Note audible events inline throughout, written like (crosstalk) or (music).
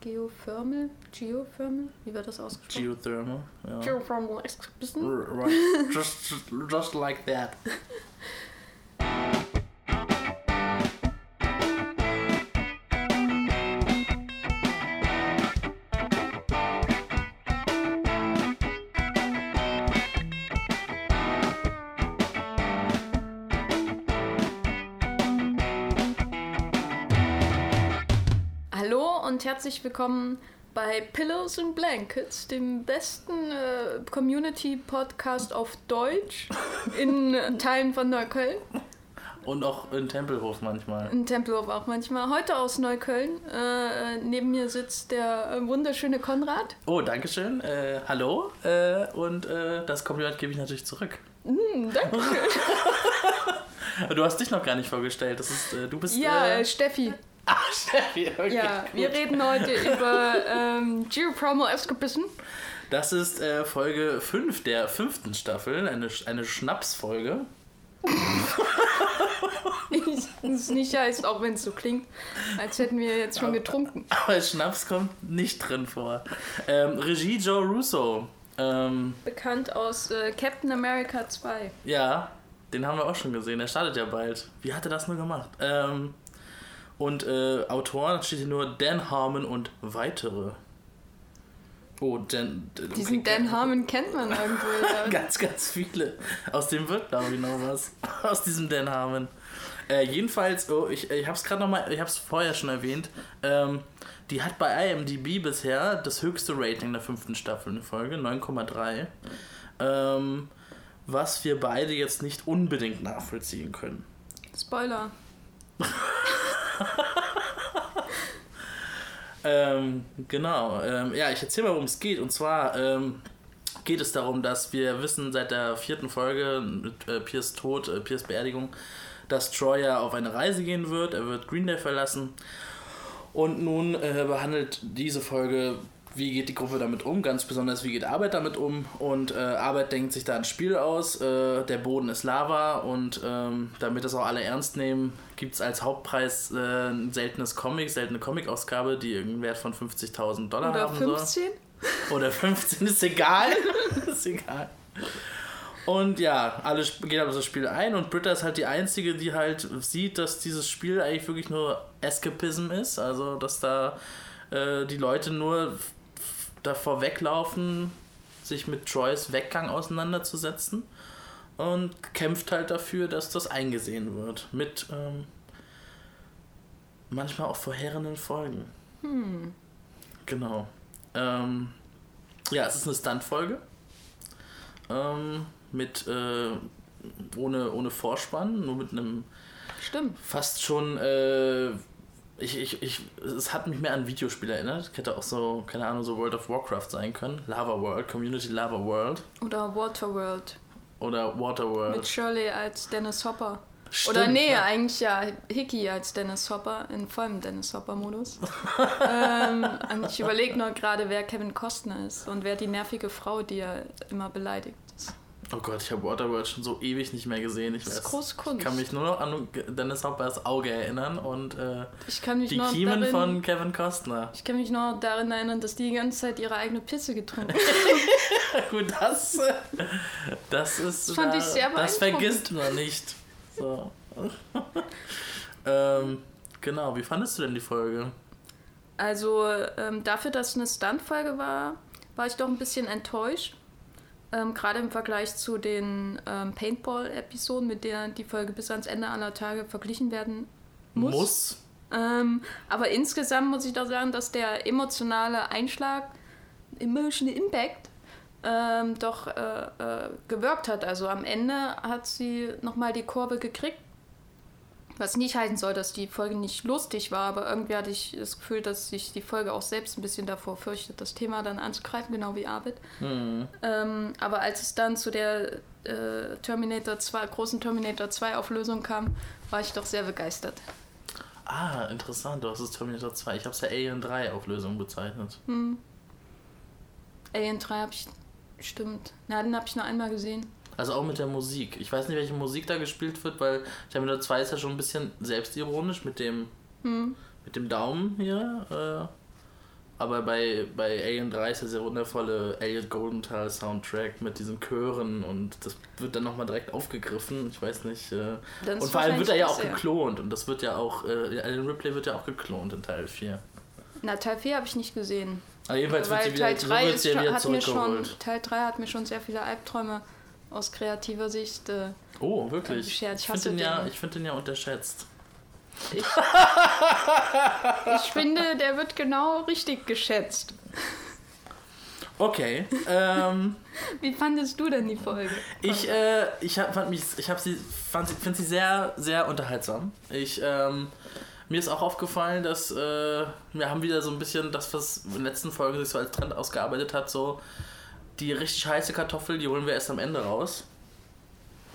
Geothermal? Geothermal? Wie wird das ausgesprochen? Geothermal. Ja. Geothermal Exhibition? R- Right. Just, just like that. (laughs) herzlich willkommen bei Pillows and Blankets, dem besten äh, Community-Podcast auf Deutsch in äh, Teilen von Neukölln. Und auch in Tempelhof manchmal. In Tempelhof auch manchmal. Heute aus Neukölln. Äh, neben mir sitzt der äh, wunderschöne Konrad. Oh, danke schön. Äh, hallo. Und das Kompliment gebe ich natürlich zurück. Hm, danke. (laughs) Du hast dich noch gar nicht vorgestellt. Das ist, du bist. ja, Steffi. Steffi. Okay, Ja, gut. wir reden heute über ähm, Geopromo Escapism. Das ist äh, Folge 5 der fünften Staffel. Eine, eine Schnapsfolge. Ist nicht heißt, auch wenn es so klingt, als hätten wir jetzt schon getrunken. Aber Schnaps kommt nicht drin vor. Ähm, Regie Joe Russo. Ähm, Bekannt aus äh, Captain America 2. Ja, den haben wir auch schon gesehen. Der startet ja bald. Wie hat er das nur gemacht? Ähm, und äh, Autoren steht hier nur Dan Harmon und weitere. Oh, Dan. Diesen Dan Harmon kennt man irgendwo. (laughs) Ja. Ganz, ganz viele. Aus dem wird, glaube ich, noch was. (laughs) Aus diesem Dan Harmon. Äh, jedenfalls, oh, ich, ich habe es gerade nochmal, ich habe es vorher schon erwähnt. Ähm, die hat bei IMDb bisher das höchste Rating der fünften Staffel in Folge, 9,3. Ähm, was wir beide jetzt nicht unbedingt nachvollziehen können. Spoiler. (laughs) Ähm, genau. Ähm, ja, ich erzähle mal, worum es geht. Und zwar ähm, geht es darum, dass wir wissen seit der vierten Folge mit äh, Piers Tod, äh, Piers Beerdigung, dass Troy ja auf eine Reise gehen wird. Er wird Green Day verlassen. Und nun äh, behandelt diese Folge, wie geht die Gruppe damit um, ganz besonders, wie geht Arbeit damit um. Und äh, Arbeit denkt sich da ein Spiel aus. Äh, der Boden ist Lava und ähm, damit das auch alle ernst nehmen, gibt es als Hauptpreis äh, ein seltenes Comic, seltene Comic-Ausgabe, die irgendeinen Wert von 50.000 Dollar Oder haben soll. 15? Oder 15, ist egal. (laughs) ist egal. Und ja, alle gehen auf das Spiel ein und Britta ist halt die Einzige, die halt sieht, dass dieses Spiel eigentlich wirklich nur Escapism ist. Also, dass da äh, die Leute nur davor weglaufen, sich mit Troys Weggang auseinanderzusetzen. Und kämpft halt dafür, dass das eingesehen wird. Mit ähm, manchmal auch vorherenden Folgen. Hm. Genau. Ähm, ja, es ist eine Stuntfolge. Ähm, mit äh, ohne, ohne Vorspann, nur mit einem Stimmt. fast schon. Äh, ich, ich, ich, es hat mich mehr an Videospiele erinnert. Hätte auch so, keine Ahnung, so World of Warcraft sein können. Lava World, Community Lava World. Oder Waterworld. Oder Water World. Mit Shirley als Dennis Hopper. Stimmt, Oder nee, ja. eigentlich ja Hickey als Dennis Hopper in vollem Dennis Hopper-Modus. (laughs) ähm, ich überlege nur gerade, wer Kevin Costner ist und wer die nervige Frau, die er immer beleidigt. Oh Gott, ich habe Waterworld schon so ewig nicht mehr gesehen. Ich Das ist weiß, große Kunst. Ich kann mich nur noch an Dennis Hoppers Auge erinnern und äh, Ich kann mich die Kiemen darin, von Kevin Costner. Ich kann mich noch daran erinnern, dass die die ganze Zeit ihre eigene Pisse getrunken (laughs) haben. Gut, das, das ist. Das fand da, ich sehr Das vergisst man nicht. So. (laughs) ähm, genau, wie fandest du denn die Folge? Also ähm, dafür, dass es eine Stuntfolge war, war ich doch ein bisschen enttäuscht. Ähm, Gerade im Vergleich zu den ähm, Paintball-Episoden, mit denen die Folge bis ans Ende aller Tage verglichen werden muss. Muss. Ähm, aber insgesamt muss ich doch sagen, dass der emotionale Einschlag, Emotional Impact, ähm, doch äh, äh, gewirkt hat. Also am Ende hat sie nochmal die Kurve gekriegt. Was nicht heißen soll, dass die Folge nicht lustig war, aber irgendwie hatte ich das Gefühl, dass sich die Folge auch selbst ein bisschen davor fürchtet, das Thema dann anzugreifen, genau wie Arbeit. Hm. Ähm, aber als es dann zu der äh, Terminator 2, großen Terminator 2 Auflösung kam, war ich doch sehr begeistert. Ah, interessant. Du hast es Terminator 2. Ich habe es ja Alien 3 Auflösung bezeichnet. Hm. Alien 3 habe ich. Stimmt. Na, den habe ich nur einmal gesehen. Also auch mit der Musik. Ich weiß nicht, welche Musik da gespielt wird, weil Terminator 2 ist ja schon ein bisschen selbstironisch mit dem, Hm. mit dem Daumen hier. Aber bei, bei Alien 3 ist ja der wundervolle Elliot Goldenthal Soundtrack mit diesen Chören und das wird dann nochmal direkt aufgegriffen. Ich weiß nicht. Äh und vor allem wird er ja auch geklont und das wird ja auch, äh, Alan Ripley wird ja auch geklont in Teil 4. Na, Teil 4 habe ich nicht gesehen. Aber jedenfalls Weil wird sie Teil 3 ist, wieder hat mir schon, Teil 3 hat mir schon sehr viele Albträume aus kreativer Sicht. Äh, oh, wirklich? Ich, finde den, ja, find den ja unterschätzt. Ich, ich finde, der wird genau richtig geschätzt. Okay. Ähm, (laughs) Wie fandest du denn die Folge? Ich, äh, ich fand mich, ich habe sie, fand sie, finde sie sehr, sehr unterhaltsam. Ich, ähm, mir ist auch aufgefallen, dass äh, wir haben wieder so ein bisschen das, was in der letzten Folge sich so als Trend ausgearbeitet hat, so die richtig heiße Kartoffel, die holen wir erst am Ende raus.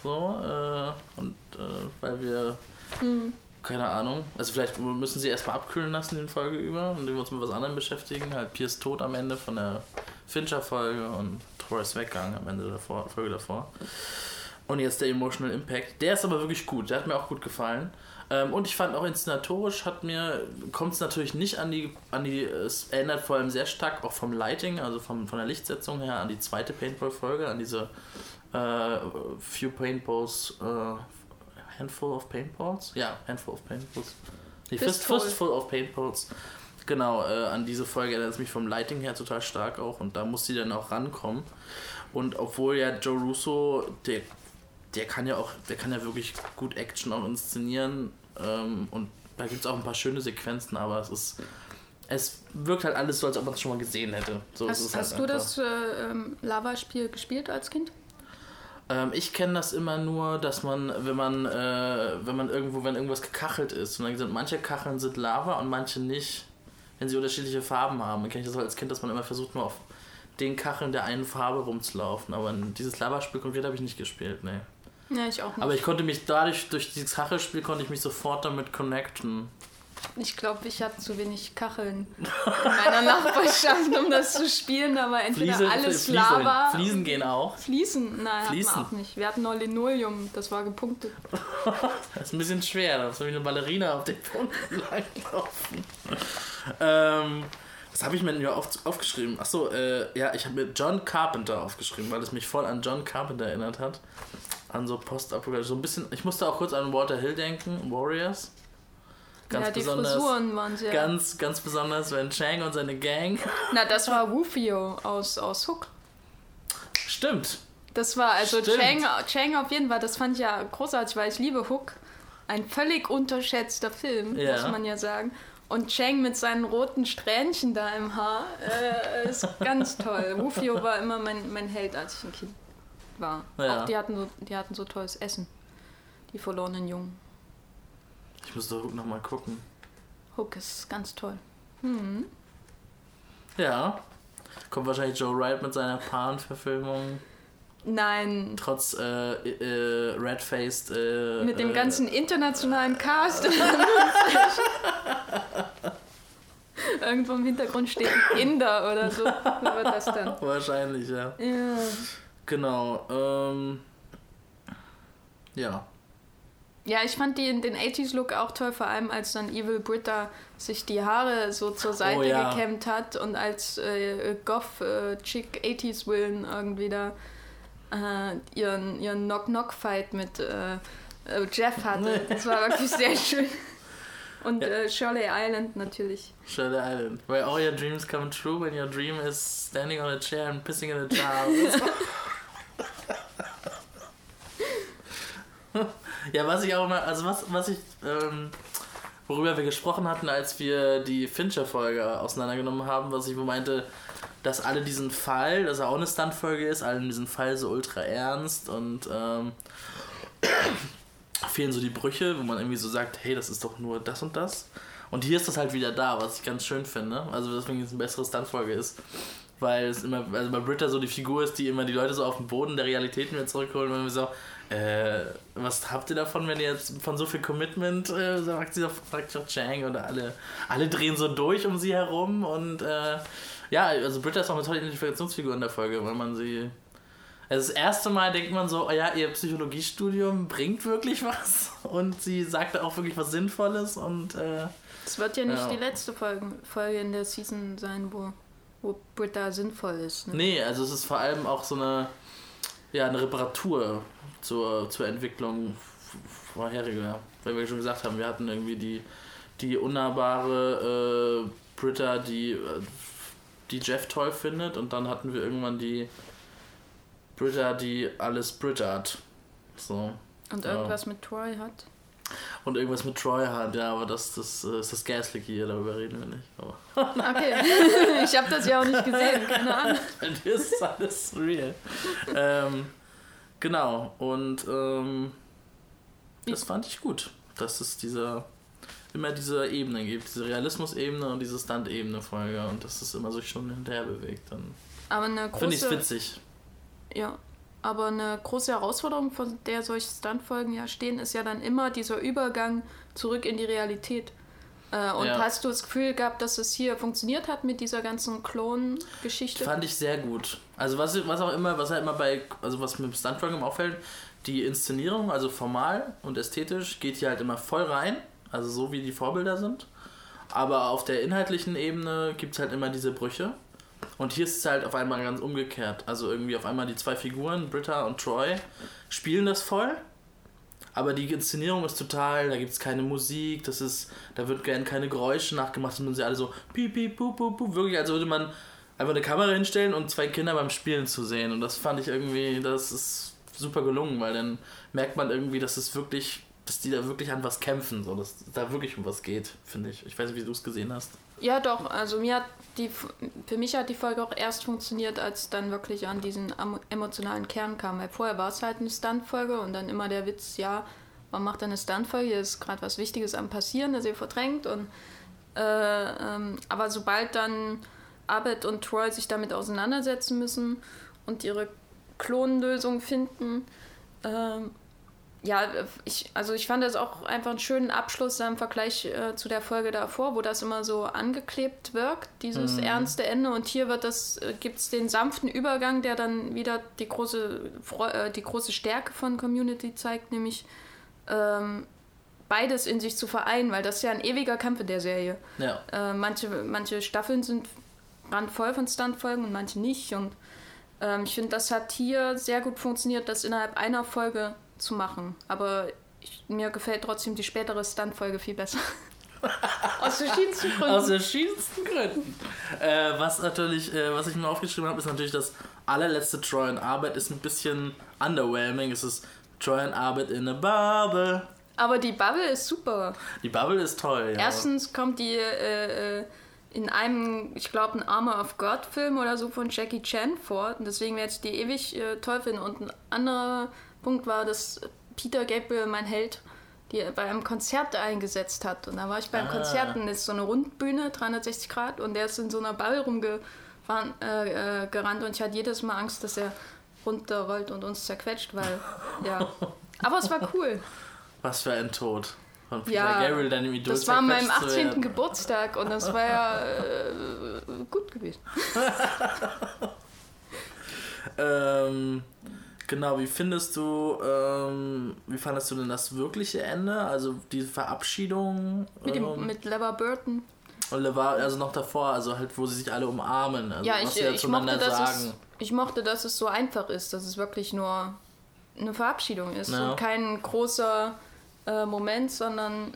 So, äh, und äh, weil wir hm keine Ahnung. Also vielleicht müssen sie erstmal abkühlen lassen in Folge über, indem wir uns mit was anderem beschäftigen. Halt Piers Tod am Ende von der Fincher-Folge und Torres Weggang am Ende der Folge davor. Und jetzt der Emotional Impact. Der ist aber wirklich gut, der hat mir auch gut gefallen. Ähm, und ich fand auch inszenatorisch hat mir, kommt es natürlich nicht an die, an die, es erinnert vor allem sehr stark auch vom Lighting, also vom, von der Lichtsetzung her an die zweite Paintball-Folge, an diese äh, Few Paintballs äh, Handful of Paintballs? Ja, Handful of Paintballs. Die Fistful. Fistful of Paintballs. Genau, äh, an diese Folge erinnert es mich vom Lighting her total stark auch und da muss sie dann auch rankommen. Und obwohl ja Joe Russo, der, der kann ja auch, der kann ja wirklich gut Action auch inszenieren ähm, und da gibt es auch ein paar schöne Sequenzen, aber es ist es wirkt halt alles so, als ob man es schon mal gesehen hätte. So hast, halt hast du das äh, ähm, Lava-Spiel gespielt als Kind? Ähm, ich kenne das immer nur, dass man, wenn man, äh, wenn man irgendwo, wenn irgendwas gekachelt ist, und dann sind manche Kacheln sind Lava und manche nicht, wenn sie unterschiedliche Farben haben. Dann kenne ich das auch als Kind, dass man immer versucht, nur auf den Kacheln der einen Farbe rumzulaufen. Aber dieses Lava-Spiel konkret habe ich nicht gespielt, nee. Ja, ich auch nicht. Aber ich konnte mich dadurch, durch dieses Kachelspiel konnte ich mich sofort damit connecten. Ich glaube, ich habe zu wenig Kacheln in meiner Nachbarschaft, um das zu spielen, aber entweder Fliese, alles Fliesen, Lava. Fliesen gehen auch. Fliesen? Nein, Fliesen. hatten wir auch nicht. Wir hatten nur Linoleum, das war gepunktet. (laughs) das ist ein bisschen schwer, da muss man wie eine Ballerina auf den Punkten langlaufen. ähm, was habe ich mir denn hier auf, aufgeschrieben? Achso, äh, ja, ich habe mir John Carpenter aufgeschrieben, weil es mich voll an John Carpenter erinnert hat. An so Postapokalypse. So ein bisschen, ich musste auch kurz an Walter Hill denken, Warriors. Ganz ja, die besonders, Frisuren waren sehr. Ganz, ganz besonders, wenn Chang und seine Gang. (laughs) Na, das war Rufio aus, aus Hook. Stimmt. Das war, also Chang, Chang auf jeden Fall, das fand ich ja großartig, weil ich liebe Hook. Ein völlig unterschätzter Film, ja. muss man ja sagen. Und Chang mit seinen roten Strähnchen da im Haar äh, ist ganz toll. (laughs) Rufio war immer mein, mein Held, als ich ein Kind war. Ja. Auch die hatten, so, die hatten so tolles Essen. Die verlorenen Jungen. Ich muss doch Hook nochmal gucken. Hook ist ganz toll. Hm. Ja. Kommt wahrscheinlich Joe Wright mit seiner Pan-Verfilmung. Nein. Trotz äh, äh, Red-Faced. Äh, mit dem äh, ganzen internationalen Cast. (laughs) Irgendwo im Hintergrund steht ein Inder oder so. Wie wird das dann? Wahrscheinlich, ja. Ja. Genau. Ähm, ja. Ja, ich fand die, den 80s-Look auch toll, vor allem als dann Evil Britta sich die Haare so zur Seite oh, ja. gekämmt hat und als äh, Goth-Chick äh, 80s-Willen irgendwie da äh, ihren, ihren Knock-Knock-Fight mit äh, äh, Jeff hatte. (laughs) Das war wirklich sehr schön. Und ja. äh, Shirley Island natürlich. Shirley Island. Where all your dreams come true when your dream is standing on a chair and pissing in a jar. (laughs) (laughs) Ja, was ich auch mal, also was, was ich, ähm, worüber wir gesprochen hatten, als wir die Fincher-Folge auseinandergenommen haben, was ich meinte, dass alle diesen Fall, dass er auch eine Stunt-Folge ist, alle diesen Fall so ultra ernst und ähm, fehlen so die Brüche, wo man irgendwie so sagt, hey, das ist doch nur das und das. Und hier ist das halt wieder da, was ich ganz schön finde. Also deswegen es eine bessere Stunt-Folge ist. Weil es immer, also bei Britta so die Figur ist, die immer die Leute so auf den Boden der Realität wieder zurückholen und so, äh, was habt ihr davon, wenn ihr jetzt von so viel Commitment, äh, sagt sie doch, fragt doch Chang oder alle, alle drehen so durch um sie herum und äh, ja, also Britta ist auch eine tolle Identifikationsfigur in der Folge, weil man sie. Also das erste Mal denkt man so, oh ja, ihr Psychologiestudium bringt wirklich was (laughs) und sie sagt auch wirklich was Sinnvolles und äh, Es wird ja nicht Ja. die letzte Folge, Folge in der Season sein, wo, wo Britta sinnvoll ist. Ne? Nee, also es ist vor allem auch so eine, ja, eine Reparatur zur, zur Entwicklung vorheriger. Weil wir schon gesagt haben, wir hatten irgendwie die, die unnahbare äh, Britta, die, äh, die Jeff toll findet und dann hatten wir irgendwann die Britta, die alles Brittert. So. Und Ja. irgendwas mit Troy hat. Und irgendwas mit Troy hat, ja, aber das, das äh, ist das Gaslick hier, darüber reden wir nicht. Aber (laughs) Okay. (laughs) ich habe das ja auch nicht gesehen, keine Ahnung. (laughs) das ist alles real. ähm, genau, und ähm, das fand ich gut, dass es dieser immer diese Ebene gibt, diese Realismus-Ebene und diese Stunt-Ebene-Folge und dass es immer sich schon hinterher bewegt. Dann Aber eine finde ich es große, witzig. ja, aber eine große Herausforderung, von der solche Stuntfolgen ja stehen, ist ja dann immer dieser Übergang zurück in die Realität. Äh, und Ja. hast du das Gefühl gehabt, dass es hier funktioniert hat mit dieser ganzen Klon-Geschichte? Fand ich sehr gut. Also was, was auch immer, was halt immer bei, also was mir im Stuntfolgen auffällt, die Inszenierung, also formal und ästhetisch, geht hier halt immer voll rein. Also so wie die Vorbilder sind. Aber auf der inhaltlichen Ebene gibt es halt immer diese Brüche. Und hier ist es halt auf einmal ganz umgekehrt. Also irgendwie auf einmal die zwei Figuren, Britta und Troy, spielen das voll. Aber die Inszenierung ist total, da gibt es keine Musik, das ist, da wird gern keine Geräusche nachgemacht, sondern sie alle so piep, piep, pup, pup, pup, wirklich, als würde man einfach eine Kamera hinstellen und zwei Kinder beim Spielen zu sehen. Und das fand ich irgendwie, das ist super gelungen, weil dann merkt man irgendwie, dass es wirklich, dass die da wirklich an was kämpfen, so, dass da wirklich um was geht, finde ich. Ich weiß nicht, wie du es gesehen hast. Ja, doch. Also mir hat die, für mich hat die Folge auch erst funktioniert, als dann wirklich an diesen emotionalen Kern kam. Weil vorher war es halt eine Stuntfolge und dann immer der Witz, ja, man macht eine Stuntfolge, hier ist gerade was Wichtiges am passieren, das ihr verdrängt. Und, äh, ähm, aber sobald dann Abed und Troy sich damit auseinandersetzen müssen und ihre Klonlösung finden, ähm, ja, ich, also ich fand das auch einfach einen schönen Abschluss im Vergleich äh, zu der Folge davor, wo das immer so angeklebt wirkt, dieses ernste Ende. Und hier wird das, äh, gibt es den sanften Übergang, der dann wieder die große, äh, die große Stärke von Community zeigt, nämlich ähm, beides in sich zu vereinen, weil das ist ja ein ewiger Kampf in der Serie. Ja. Äh, manche, manche Staffeln sind randvoll von Stuntfolgen und manche nicht. Und ähm, ich finde, das hat hier sehr gut funktioniert, das innerhalb einer Folge zu machen. Aber ich, mir gefällt trotzdem die spätere Stuntfolge viel besser. (laughs) Aus verschiedensten Gründen. Aus verschiedensten Gründen. Äh, was natürlich, äh, was ich mir aufgeschrieben habe, ist natürlich das allerletzte Troy und Arbeit ist ein bisschen underwhelming. Es ist Troy und Arbeit in a Bubble. Aber die Bubble ist super. Die Bubble ist toll, ja. Erstens kommt die äh, äh, in einem, ich glaube, ein Armor of God Film oder so von Jackie Chan vor. Und deswegen werde ich die ewig äh, toll finden. Und ein anderer Punkt war, dass Peter Gabriel, mein Held, die bei einem Konzert eingesetzt hat. Und da war ich beim Ah. Konzert und das ist so eine Rundbühne, 360 Grad. Und der ist in so einer Bubble rumgefahren, äh, äh, gerannt. Und ich hatte jedes Mal Angst, dass er runterrollt und uns zerquetscht, weil, ja. (laughs) Aber es war cool. Was für ein Tod. Von Peter Ja, Gabriel, deinem Idol Das war an meinem zerquetscht zu 18. werden. Geburtstag und das war ja äh, gut gewesen. (laughs) Ähm, genau, wie findest du, ähm, wie fandest du denn das wirkliche Ende? Also die Verabschiedung? Mit, dem, ähm, mit Lever Burton. Oder war also noch davor, also halt, wo sie sich alle umarmen, also Ja, ich, sie halt ich, mochte, dass es, ich mochte, dass es so einfach ist, dass es wirklich nur eine Verabschiedung ist Ja. und kein großer äh, Moment, sondern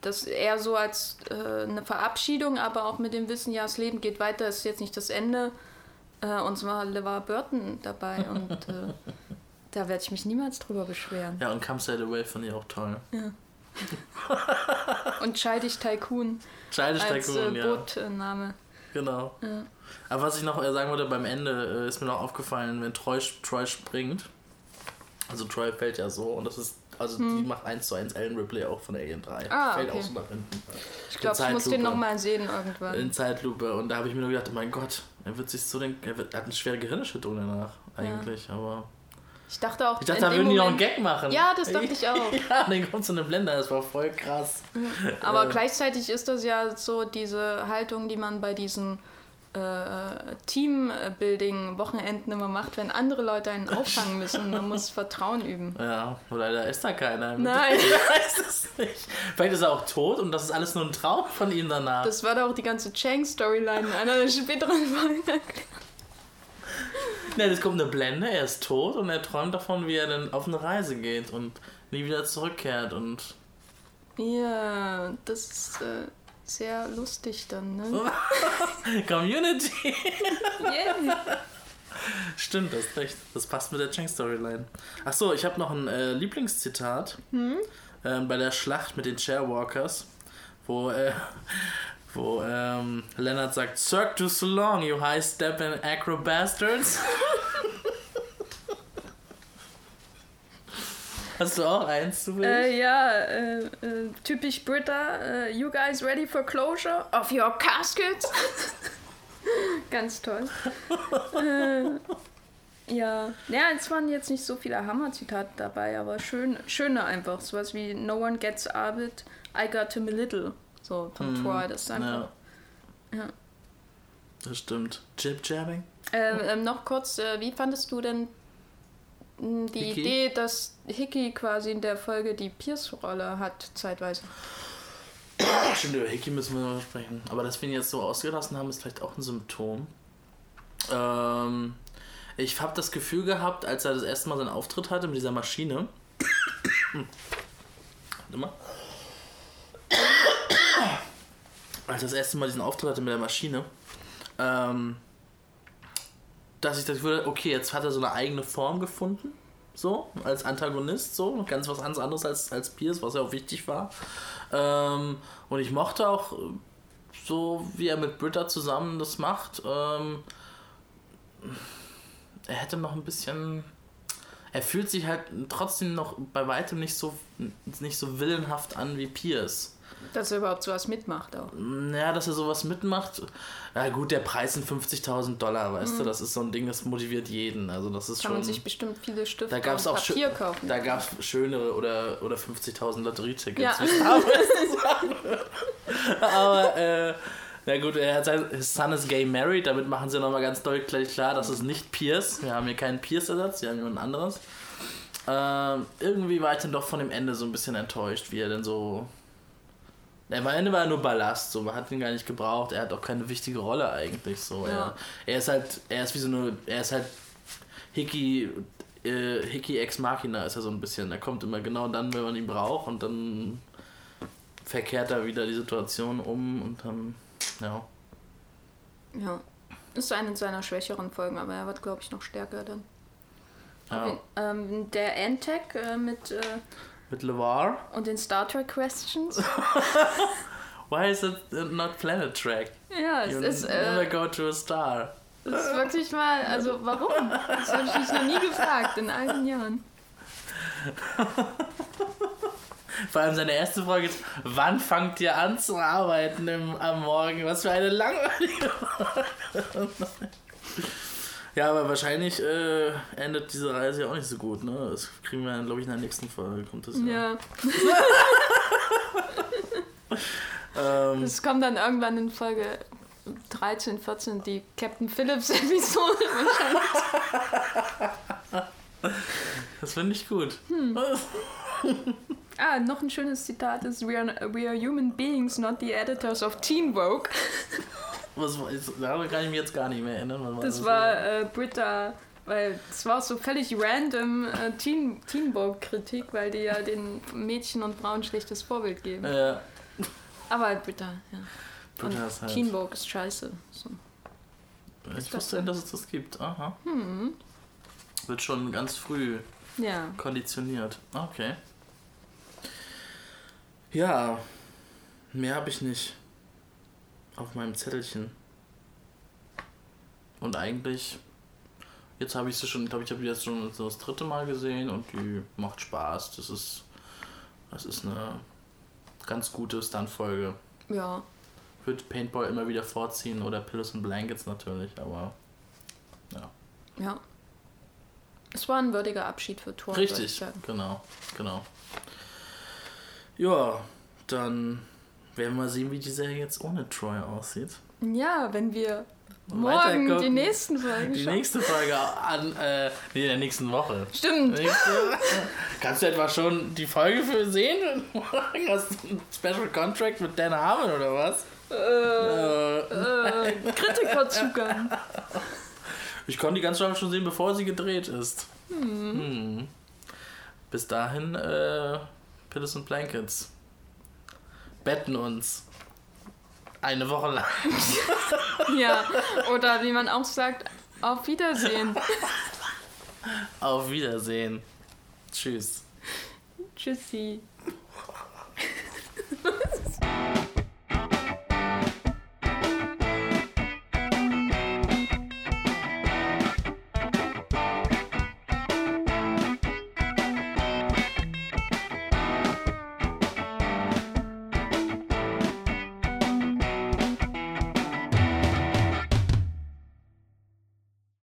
das eher so als äh, eine Verabschiedung, aber auch mit dem Wissen, ja, das Leben geht weiter, ist jetzt nicht das Ende. Äh, und es war LeVar Burton dabei (laughs) und äh, da werde ich mich niemals drüber beschweren. Ja, und Come Sail Away fand ich auch toll. (laughs) Und Scheidig Tycoon Childish als Tycoon, äh, ja. Bootname. Genau. Ja. Aber was ich noch äh, sagen wollte, beim Ende äh, ist mir noch aufgefallen, wenn Troy, Troy springt. Also Troy fällt ja so und das ist, also die macht 1 zu 1 Ellen Ripley auch von Alien 3. Hm. Ah, fällt okay. auch so nach hinten. Ich glaube, ich muss den nochmal sehen irgendwann. In Zeitlupe. Und da habe ich mir nur gedacht, oh mein Gott, er wird sich so den. Er, wird, er hat eine schwere Gehirnerschütterung danach, eigentlich. Aber. Ich dachte auch, Ich dachte, da würden die noch einen Gag machen. Ja, das dachte ich (laughs) auch. ja, dann kommt so eine Blender, das war voll krass. Aber Äh. gleichzeitig ist das ja so diese Haltung, die man bei diesen äh, Teambuilding-Wochenenden immer macht, wenn andere Leute einen auffangen müssen. Man muss (laughs) Vertrauen üben. Ja, leider ist da keiner. Nein. Ich (laughs) weiß es nicht. Vielleicht ist er auch tot und das ist alles nur ein Traum von ihm danach. Das war doch auch die ganze Chang-Storyline in einer der späteren Folgen. Ne, es kommt eine Blende, er ist tot und er träumt davon, wie er dann auf eine Reise geht und nie wieder zurückkehrt und. Ja, das ist äh, sehr lustig dann, ne? (laughs) Community! Yeah. Stimmt, das recht. Das passt mit der Chang-Storyline. Achso, ich habe noch ein äh, Lieblingszitat Hm? ähm, bei der Schlacht mit den Chairwalkers, wo, äh, wo ähm, Leonard sagt: Cirque du so long, you high step and acro bastards. (laughs) Hast du auch eins zu Äh, ja, äh, äh, typisch Britta. Äh, you guys ready for closure of your caskets? (laughs) Ganz toll. äh, ja. ja, es waren jetzt nicht so viele Hammer-Zitate dabei, aber schön, schöne einfach. Sowas wie No one gets Arbit, I got him a little. So von Mhm, Troy, das ist einfach. Ja. Ja. Das stimmt. Jib-Jabbing? Ähm, ähm, noch kurz, äh, wie fandest du denn die Hickey? Idee, dass Hickey quasi in der Folge die Pierce-Rolle hat, zeitweise? Stimmt, über Hickey müssen wir noch sprechen. Aber dass wir ihn jetzt so ausgelassen haben, ist vielleicht auch ein Symptom. Ähm, ich habe das Gefühl gehabt, als er das erste Mal seinen Auftritt hatte mit dieser Maschine. Warte mal. Als er das erste Mal diesen Auftritt hatte mit der Maschine, ähm, dass ich das hatte, okay, jetzt hat er so eine eigene Form gefunden. So, als Antagonist, so, ganz was anderes als, als Pierce, was ja auch wichtig war. Ähm, und ich mochte auch äh, so, wie er mit Britta zusammen das macht. Ähm, er hätte noch ein bisschen. Er fühlt sich halt trotzdem noch bei weitem nicht so nicht so willenhaft an wie Pierce. Dass er überhaupt sowas mitmacht auch. Ja, dass er sowas mitmacht. Ja gut, der Preis sind 50.000 Dollar, weißt du, das ist so ein Ding, das motiviert jeden. Also das ist Mhm. Kann schon. man sich bestimmt viele Stifte Da gab's und auch Papier kaufen. Da gab es schönere oder, oder 50.000 Lotterietickets. Ja. (laughs) Aber, äh, na gut, er hat sein his son is gay married, damit machen sie nochmal ganz deutlich klar, das ist nicht Pierce. Wir haben hier keinen Pierce-Ersatz, wir haben jemand anderes. Ähm, irgendwie war ich dann doch von dem Ende so ein bisschen enttäuscht, wie er denn so. Am Ende war er nur Ballast, so man hat ihn gar nicht gebraucht, er hat auch keine wichtige Rolle eigentlich. So. Ja. Er, er ist halt, er ist wie so eine, er ist halt Hickey, äh, Hickey ex Machina ist er so ein bisschen. Er kommt immer genau dann, wenn man ihn braucht und dann verkehrt er wieder die Situation um und dann, ja. Ja. Ist eine seiner schwächeren Folgen, aber er wird, glaube ich, noch stärker dann. ja. Okay. Ähm, der Antec äh, mit äh, Mit LeVar. und den Star Trek Questions. (laughs) Why is it not Planet Trek? ja, es You ist, never äh, go to a star. es ist wirklich mal, also warum? Das habe ich mich noch nie gefragt in all den Jahren. (laughs) Vor allem seine erste Frage ist, wann fangt ihr an zu arbeiten im, am Morgen? Was für eine langweilige (laughs) Frage. Ja, aber wahrscheinlich äh, endet diese Reise ja auch nicht so gut, ne? Das kriegen wir, glaube ich, in der nächsten Folge. Kommt das ja. Ja. (laughs) Ähm, Es kommt dann irgendwann in Folge 13, 14 die Captain Phillips Episode wahrscheinlich. das finde ich gut. (laughs) Ah, noch ein schönes Zitat ist We are, we are human beings, not the editors of Teen Vogue. (laughs) Was, daran kann ich mich jetzt gar nicht mehr erinnern. Was Das war äh, Britta, weil es war so völlig random äh, Teen, Teen Vogue Kritik, weil die ja den Mädchen und Frauen schlechtes Vorbild geben. Äh, Aber halt Britta, ja. Und Britta ist halt- Teen Vogue ist scheiße. So. ich wusste nicht, dass es das gibt. Aha. Hm. Wird schon ganz früh Ja. konditioniert. Okay. Ja, mehr habe ich nicht auf meinem Zettelchen. Und eigentlich, jetzt habe ich sie schon, glaube ich, habe die jetzt schon das dritte Mal gesehen und die macht Spaß. Das ist, das ist eine ganz gute Stuntfolge. Ja. Würde Paintball immer wieder vorziehen oder Pillows and Blankets natürlich, aber Ja. Es war ein würdiger Abschied für Thor. Richtig, genau, genau. Ja, dann werden wir sehen, wie die Serie jetzt ohne Troy aussieht. Ja, wenn wir Morgen, die nächsten Folgen. Die schauen. nächste Folge an, äh, nee, in der nächsten Woche. Stimmt. Nächste, kannst du etwa schon die Folge für sehen? (laughs) Hast du einen Special Contract mit Dan Harmon oder was? Äh, Äh, äh, Kritikerzugang. (laughs) ich konnte die ganze Staffel schon sehen, bevor sie gedreht ist. Hm. Bis dahin, äh, Pillows und Blankets. Betten uns. Eine Woche lang. (laughs) Ja, oder wie man auch sagt, auf Wiedersehen. Auf Wiedersehen. Tschüss. Tschüssi.